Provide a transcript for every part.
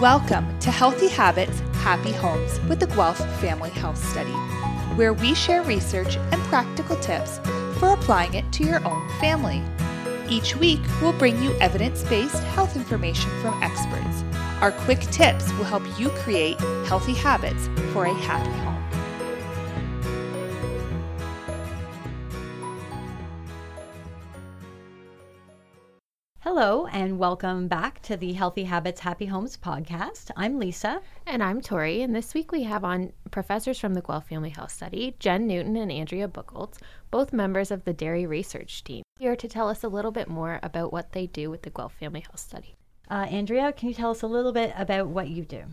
Welcome to Healthy Habits, Happy Homes with the Guelph Family Health Study, where we share research and practical tips for applying it to your own family. Each week, we'll bring you evidence based health information from experts. Our quick tips will help you create healthy habits for a happy home. Hello, and welcome back to the Healthy Habits, Happy Homes podcast. I'm Lisa. And I'm Tory, and this week we have on professors from the Guelph Family Health Study, Gen Newton and Andrea Buchholz, both members of the dairy research team, here to tell us a little bit more about what they do with the Guelph Family Health Study. Uh, Andrea, can you tell us a little bit about what you do?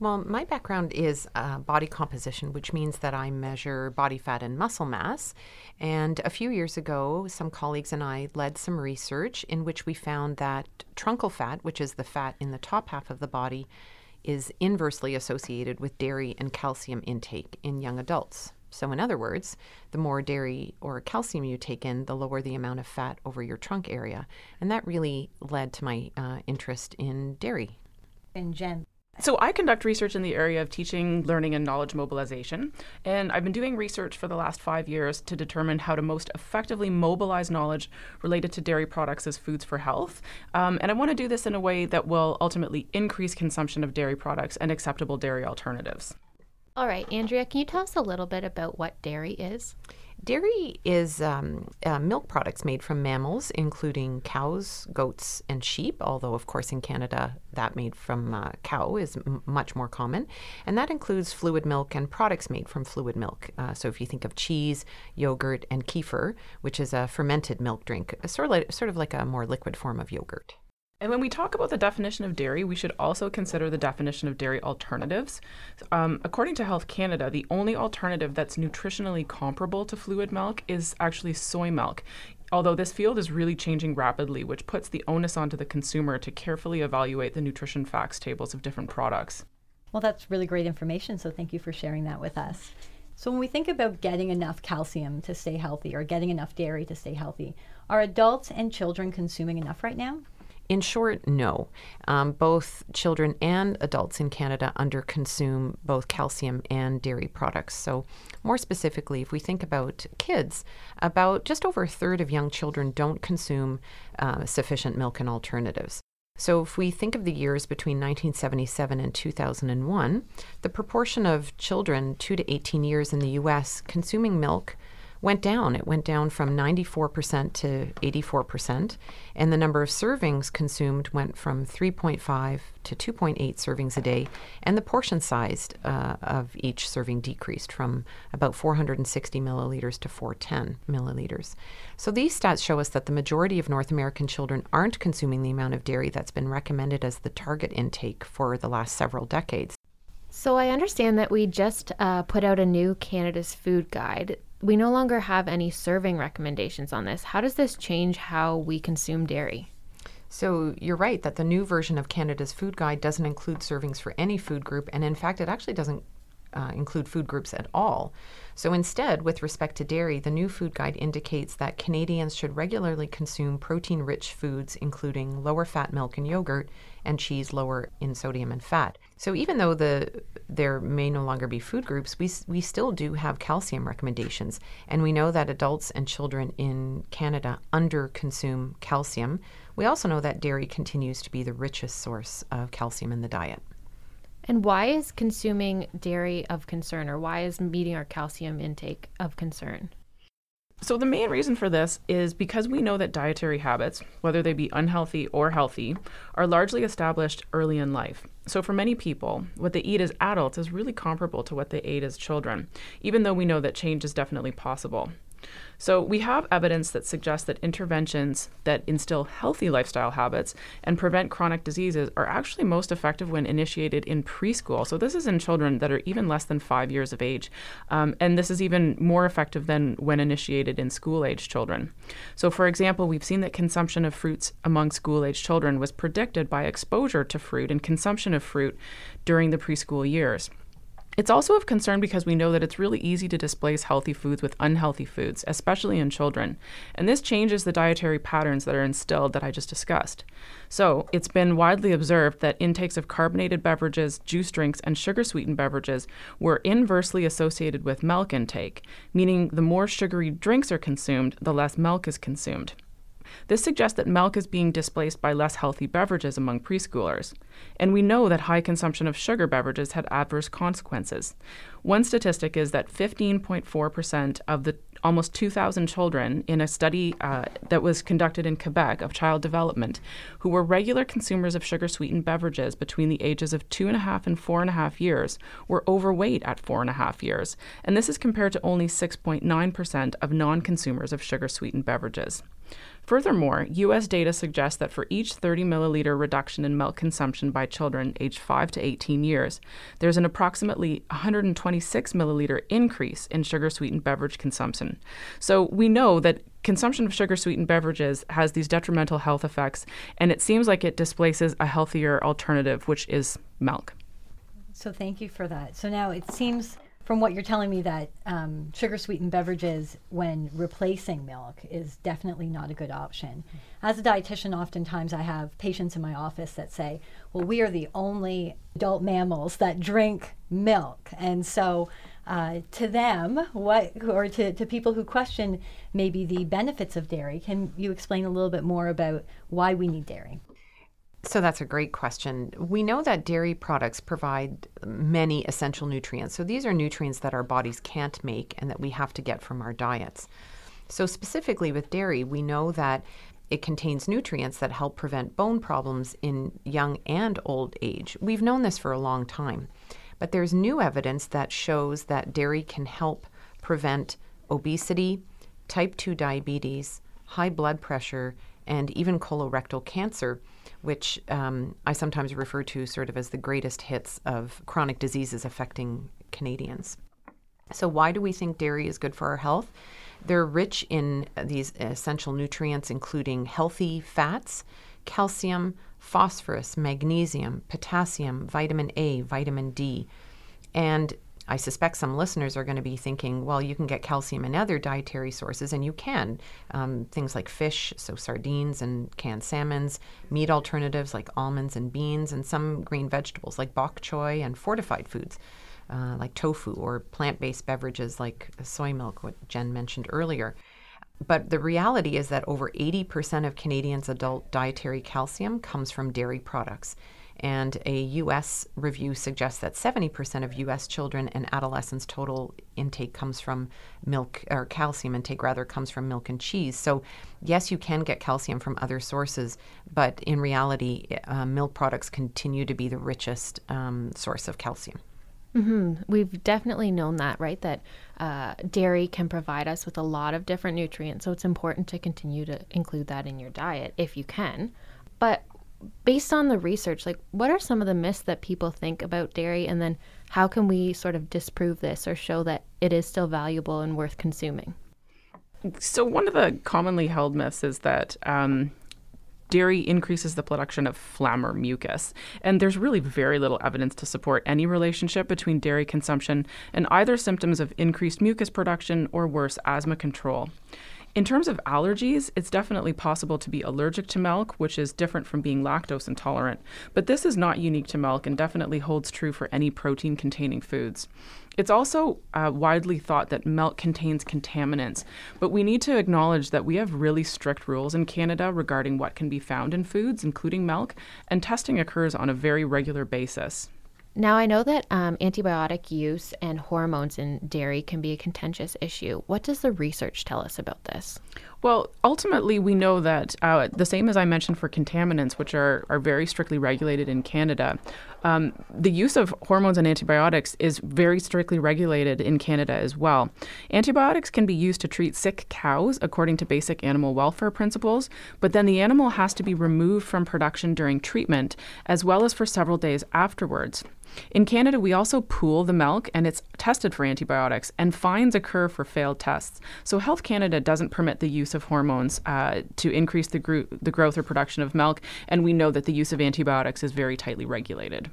Well, my background is uh, body composition, which means that I measure body fat and muscle mass. And a few years ago, some colleagues and I led some research in which we found that truncal fat, which is the fat in the top half of the body, is inversely associated with dairy and calcium intake in young adults. So, in other words, the more dairy or calcium you take in, the lower the amount of fat over your trunk area. And that really led to my uh, interest in dairy. And Gen. So, I conduct research in the area of teaching, learning, and knowledge mobilization. And I've been doing research for the last five years to determine how to most effectively mobilize knowledge related to dairy products as foods for health. Um, and I want to do this in a way that will ultimately increase consumption of dairy products and acceptable dairy alternatives. All right, Andrea, can you tell us a little bit about what dairy is? Dairy is um, uh, milk products made from mammals, including cows, goats, and sheep, although, of course, in Canada, that made from uh, cow is m- much more common. And that includes fluid milk and products made from fluid milk. Uh, so if you think of cheese, yogurt, and kefir, which is a fermented milk drink, sort of like, sort of like a more liquid form of yogurt. And when we talk about the definition of dairy, we should also consider the definition of dairy alternatives. Um, according to Health Canada, the only alternative that's nutritionally comparable to fluid milk is actually soy milk. Although this field is really changing rapidly, which puts the onus onto the consumer to carefully evaluate the nutrition facts tables of different products. Well, that's really great information, so thank you for sharing that with us. So, when we think about getting enough calcium to stay healthy or getting enough dairy to stay healthy, are adults and children consuming enough right now? In short, no. Um, both children and adults in Canada underconsume both calcium and dairy products. So, more specifically, if we think about kids, about just over a third of young children don't consume uh, sufficient milk and alternatives. So, if we think of the years between 1977 and 2001, the proportion of children 2 to 18 years in the US consuming milk went down. It went down from 94% to 84%. And the number of servings consumed went from 3.5 to 2.8 servings a day. And the portion size uh, of each serving decreased from about 460 milliliters to 410 milliliters. So these stats show us that the majority of North American children aren't consuming the amount of dairy that's been recommended as the target intake for the last several decades. So I understand that we just uh, put out a new Canada's food guide we no longer have any serving recommendations on this. How does this change how we consume dairy? So you're right that the new version of Canada's food guide doesn't include servings for any food group, and in fact, it actually doesn't uh, include food groups at all. So instead, with respect to dairy, the new food guide indicates that Canadians should regularly consume protein rich foods, including lower fat milk and yogurt, and cheese lower in sodium and fat. So even though the there may no longer be food groups, we, we still do have calcium recommendations. And we know that adults and children in Canada under consume calcium. We also know that dairy continues to be the richest source of calcium in the diet. And why is consuming dairy of concern, or why is meeting our calcium intake of concern? So, the main reason for this is because we know that dietary habits, whether they be unhealthy or healthy, are largely established early in life. So, for many people, what they eat as adults is really comparable to what they ate as children, even though we know that change is definitely possible. So, we have evidence that suggests that interventions that instill healthy lifestyle habits and prevent chronic diseases are actually most effective when initiated in preschool. So, this is in children that are even less than five years of age. Um, and this is even more effective than when initiated in school age children. So, for example, we've seen that consumption of fruits among school age children was predicted by exposure to fruit and consumption of fruit during the preschool years. It's also of concern because we know that it's really easy to displace healthy foods with unhealthy foods, especially in children. And this changes the dietary patterns that are instilled that I just discussed. So, it's been widely observed that intakes of carbonated beverages, juice drinks, and sugar sweetened beverages were inversely associated with milk intake, meaning the more sugary drinks are consumed, the less milk is consumed. This suggests that milk is being displaced by less healthy beverages among preschoolers. And we know that high consumption of sugar beverages had adverse consequences. One statistic is that 15.4% of the almost 2,000 children in a study uh, that was conducted in Quebec of child development who were regular consumers of sugar sweetened beverages between the ages of two and a half and four and a half years were overweight at four and a half years. And this is compared to only 6.9% of non consumers of sugar sweetened beverages. Furthermore, U.S. data suggests that for each 30 milliliter reduction in milk consumption by children aged 5 to 18 years, there's an approximately 126 milliliter increase in sugar sweetened beverage consumption. So we know that consumption of sugar sweetened beverages has these detrimental health effects, and it seems like it displaces a healthier alternative, which is milk. So thank you for that. So now it seems from what you're telling me that um, sugar sweetened beverages when replacing milk is definitely not a good option. As a dietitian oftentimes i have patients in my office that say well we are the only adult mammals that drink milk. And so uh, to them what or to, to people who question maybe the benefits of dairy can you explain a little bit more about why we need dairy so that's a great question. We know that dairy products provide many essential nutrients. So these are nutrients that our bodies can't make and that we have to get from our diets. So, specifically with dairy, we know that it contains nutrients that help prevent bone problems in young and old age. We've known this for a long time, but there's new evidence that shows that dairy can help prevent obesity, type 2 diabetes, high blood pressure, and even colorectal cancer which um, I sometimes refer to sort of as the greatest hits of chronic diseases affecting Canadians. So, why do we think dairy is good for our health? They're rich in these essential nutrients, including healthy fats, calcium, phosphorus, magnesium, potassium, vitamin A, vitamin D. And I suspect some listeners are going to be thinking, well, you can get calcium in other dietary sources, and you can. Um, things like fish, so sardines and canned salmons, meat alternatives like almonds and beans, and some green vegetables like bok choy and fortified foods uh, like tofu or plant based beverages like soy milk, what Gen mentioned earlier. But the reality is that over 80% of Canadians' adult dietary calcium comes from dairy products. And a US review suggests that 70% of US children and adolescents' total intake comes from milk, or calcium intake rather, comes from milk and cheese. So, yes, you can get calcium from other sources, but in reality, uh, milk products continue to be the richest um, source of calcium. Mm-hmm. We've definitely known that, right? That uh, dairy can provide us with a lot of different nutrients. So it's important to continue to include that in your diet if you can. But based on the research, like what are some of the myths that people think about dairy, and then how can we sort of disprove this or show that it is still valuable and worth consuming? So one of the commonly held myths is that um, dairy increases the production of phlegm or mucus. And there's really very little evidence to support any relationship between dairy consumption and either symptoms of increased mucus production or worse, asthma control. In terms of allergies, it's definitely possible to be allergic to milk, which is different from being lactose intolerant. But this is not unique to milk and definitely holds true for any protein containing foods. It's also uh, widely thought that milk contains contaminants, but we need to acknowledge that we have really strict rules in Canada regarding what can be found in foods, including milk, and testing occurs on a very regular basis. Now, I know that um, antibiotic use and hormones in dairy can be a contentious issue. What does the research tell us about this? Well, ultimately, we know that uh, the same as I mentioned for contaminants, which are, are very strictly regulated in Canada, um, the use of hormones and antibiotics is very strictly regulated in Canada as well. Antibiotics can be used to treat sick cows according to basic animal welfare principles, but then the animal has to be removed from production during treatment as well as for several days afterwards. In Canada, we also pool the milk and it's tested for antibiotics, and fines occur for failed tests. So, Health Canada doesn't permit the use of hormones uh, to increase the, gro- the growth or production of milk, and we know that the use of antibiotics is very tightly regulated.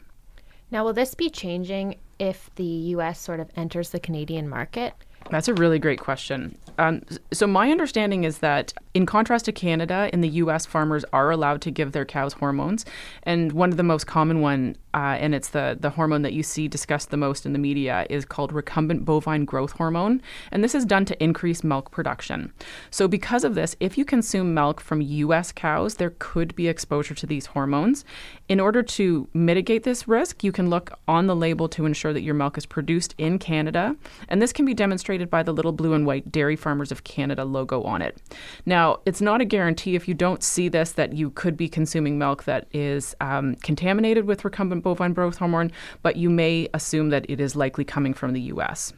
Now, will this be changing if the US sort of enters the Canadian market? That's a really great question. Um, so, my understanding is that, in contrast to Canada, in the US, farmers are allowed to give their cows hormones. And one of the most common one, uh, and it's the, the hormone that you see discussed the most in the media, is called recombinant bovine growth hormone. And this is done to increase milk production. So, because of this, if you consume milk from US cows, there could be exposure to these hormones. In order to mitigate this risk, you can look on the label to ensure that your milk is produced in Canada. And this can be demonstrated by the little blue and white Dairy Farmers of Canada logo on it. Now, it's not a guarantee if you don't see this that you could be consuming milk that is um, contaminated with recombinant bovine growth hormone, but you may assume that it is likely coming from the US.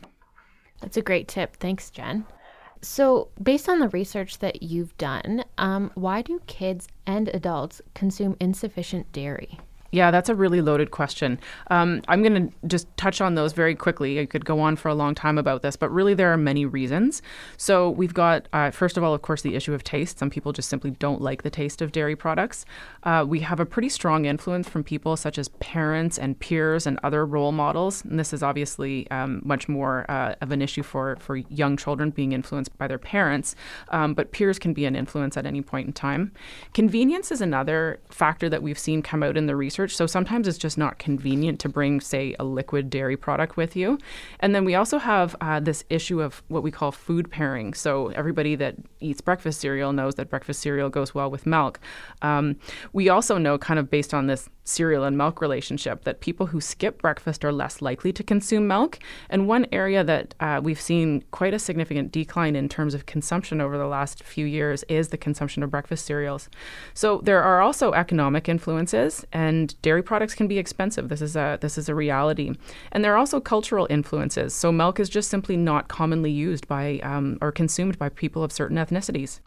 That's a great tip. Thanks, Gen. So, based on the research that you've done, um, why do kids and adults consume insufficient dairy? Yeah, that's a really loaded question. Um, I'm going to just touch on those very quickly. I could go on for a long time about this, but really there are many reasons. So we've got, uh, first of all, of course, the issue of taste. Some people just simply don't like the taste of dairy products. Uh, we have a pretty strong influence from people such as parents and peers and other role models. And this is obviously um, much more uh, of an issue for, for young children being influenced by their parents, um, but peers can be an influence at any point in time. Convenience is another factor that we've seen come out in the research So sometimes it's just not convenient to bring, say, a liquid dairy product with you. And then we also have uh, this issue of what we call food pairing. So everybody that eats breakfast cereal knows that breakfast cereal goes well with milk. Um, we also know, kind of based on this cereal and milk relationship that people who skip breakfast are less likely to consume milk. And one area that uh, we've seen quite a significant decline in terms of consumption over the last few years is the consumption of breakfast cereals. So there are also economic influences, dairy products can be expensive. This is a this is a reality, and there are also cultural influences. So milk is just simply not commonly used by um, or consumed by people of certain ethnicities.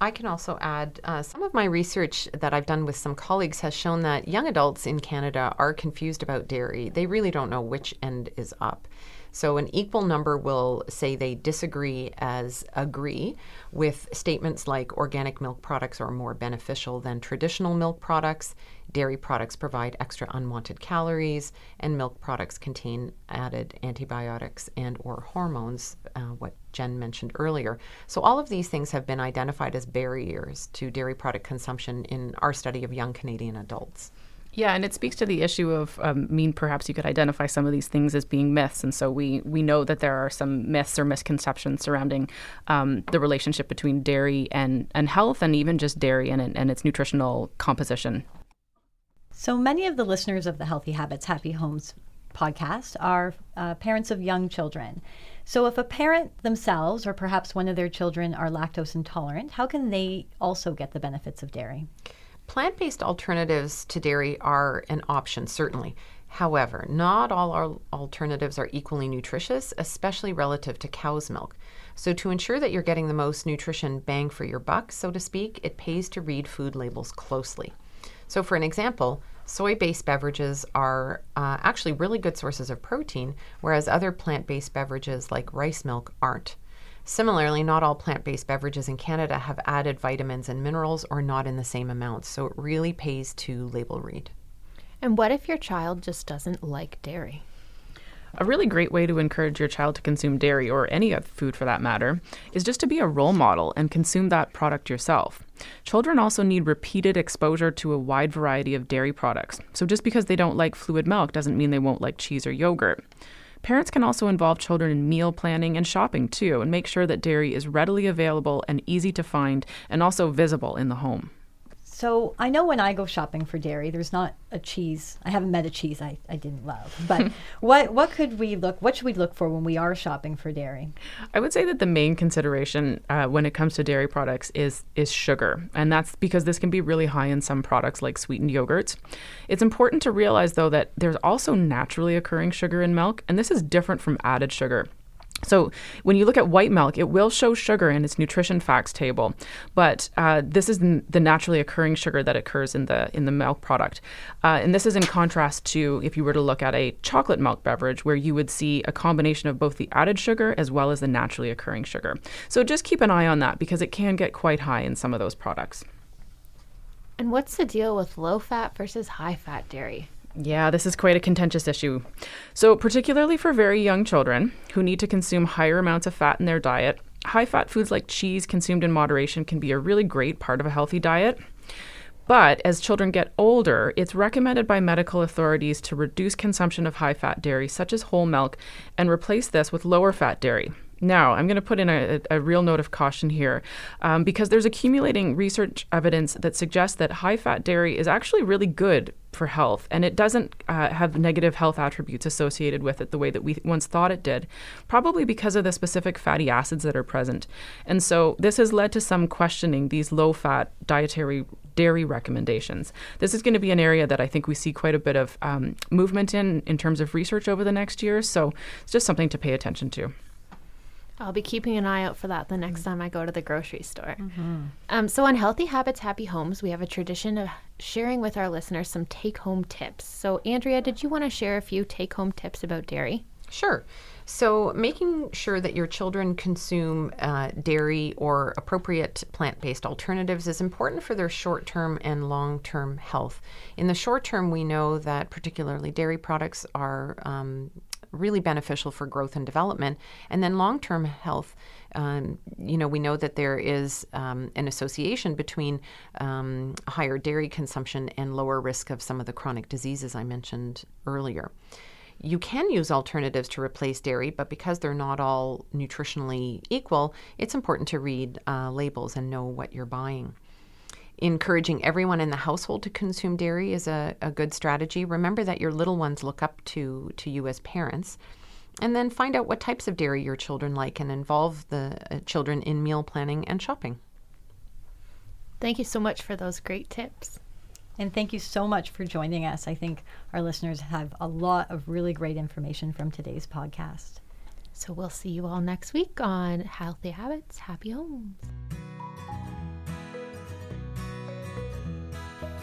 I can also add uh, some of my research that I've done with some colleagues has shown that young adults in Canada are confused about dairy. They really don't know which end is up. So, an equal number will say they disagree as agree with statements like organic milk products are more beneficial than traditional milk products, dairy products provide extra unwanted calories, and milk products contain added antibiotics and or hormones, uh, what Gen mentioned earlier. So all of these things have been identified as barriers to dairy product consumption in our study of young Canadian adults. Yeah, and it speaks to the issue of, um, I mean, perhaps you could identify some of these things as being myths. And so we, we know that there are some myths or misconceptions surrounding um, the relationship between dairy and, and health, and even just dairy and, and its nutritional composition. So many of the listeners of the Healthy Habits, Happy Homes podcast are uh, parents of young children. So, if a parent themselves or perhaps one of their children are lactose intolerant, how can they also get the benefits of dairy? Plant based alternatives to dairy are an option, certainly. However, not all our alternatives are equally nutritious, especially relative to cow's milk. So, to ensure that you're getting the most nutrition bang for your buck, so to speak, it pays to read food labels closely. So, for an example, soy based beverages are uh, actually really good sources of protein, whereas other plant based beverages like rice milk aren't. Similarly, not all plant based beverages in Canada have added vitamins and minerals or not in the same amounts, so it really pays to label read. And what if your child just doesn't like dairy? A really great way to encourage your child to consume dairy, or any food for that matter, is just to be a role model and consume that product yourself. Children also need repeated exposure to a wide variety of dairy products. So just because they don't like fluid milk doesn't mean they won't like cheese or yogurt. Parents can also involve children in meal planning and shopping too, and make sure that dairy is readily available and easy to find and also visible in the home. So I know when I go shopping for dairy, there's not a cheese. I haven't met a cheese I, I didn't love. But what what could we look? What should we look for when we are shopping for dairy? I would say that the main consideration uh, when it comes to dairy products is is sugar, and that's because this can be really high in some products like sweetened yogurts. It's important to realize though that there's also naturally occurring sugar in milk, and this is different from added sugar. So when you look at white milk, it will show sugar in its nutrition facts table, but uh, this is n- the naturally occurring sugar that occurs in the in the milk product, uh, and this is in contrast to if you were to look at a chocolate milk beverage, where you would see a combination of both the added sugar as well as the naturally occurring sugar. So just keep an eye on that because it can get quite high in some of those products. And what's the deal with low fat versus high fat dairy? Yeah, this is quite a contentious issue. So, particularly for very young children who need to consume higher amounts of fat in their diet, high fat foods like cheese consumed in moderation can be a really great part of a healthy diet. But as children get older, it's recommended by medical authorities to reduce consumption of high fat dairy, such as whole milk, and replace this with lower fat dairy. Now, I'm going to put in a, a, real note of caution here um, because there's accumulating research evidence that suggests that high fat dairy is actually really good for health and it doesn't uh, have negative health attributes associated with it the way that we once thought it did, probably because of the specific fatty acids that are present. And so this has led to some questioning these low fat dietary dairy recommendations. This is going to be an area that I think we see quite a bit of um, movement in in terms of research over the next year. So it's just something to pay attention to. I'll be keeping an eye out for that the next time I go to the grocery store. Mm-hmm. Um, so, on Healthy Habits, Happy Homes, we have a tradition of sharing with our listeners some take home tips. So, Andrea, did you want to share a few take home tips about dairy? Sure. So, making sure that your children consume uh, dairy or appropriate plant based alternatives is important for their short term and long term health. In the short term, we know that particularly dairy products are um, really beneficial for growth and development. And then long term health, um, you know, we know that there is um, an association between um, higher dairy consumption and lower risk of some of the chronic diseases I mentioned earlier. You can use alternatives to replace dairy, but because they're not all nutritionally equal, it's important to read uh, labels and know what you're buying encouraging everyone in the household to consume dairy is a, a good strategy. Remember that your little ones look up to, to you as parents. And then find out what types of dairy your children like and involve the uh, children in meal planning and shopping. Thank you so much for those great tips. And thank you so much for joining us. I think our listeners have a lot of really great information from today's podcast. So we'll see you all next week on Healthy Habits, Happy Homes.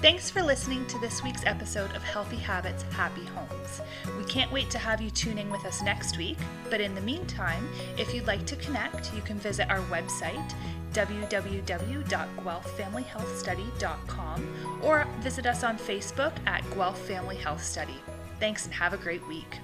Thanks for listening to this week's episode of Healthy Habits, Happy Homes. We can't wait to have you tuning with us next week, but in the meantime, if you'd like to connect, you can visit our website, www.guelphfamilyhealthstudy.com, or visit us on Facebook at Guelph Family Health Study. Thanks and have a great week.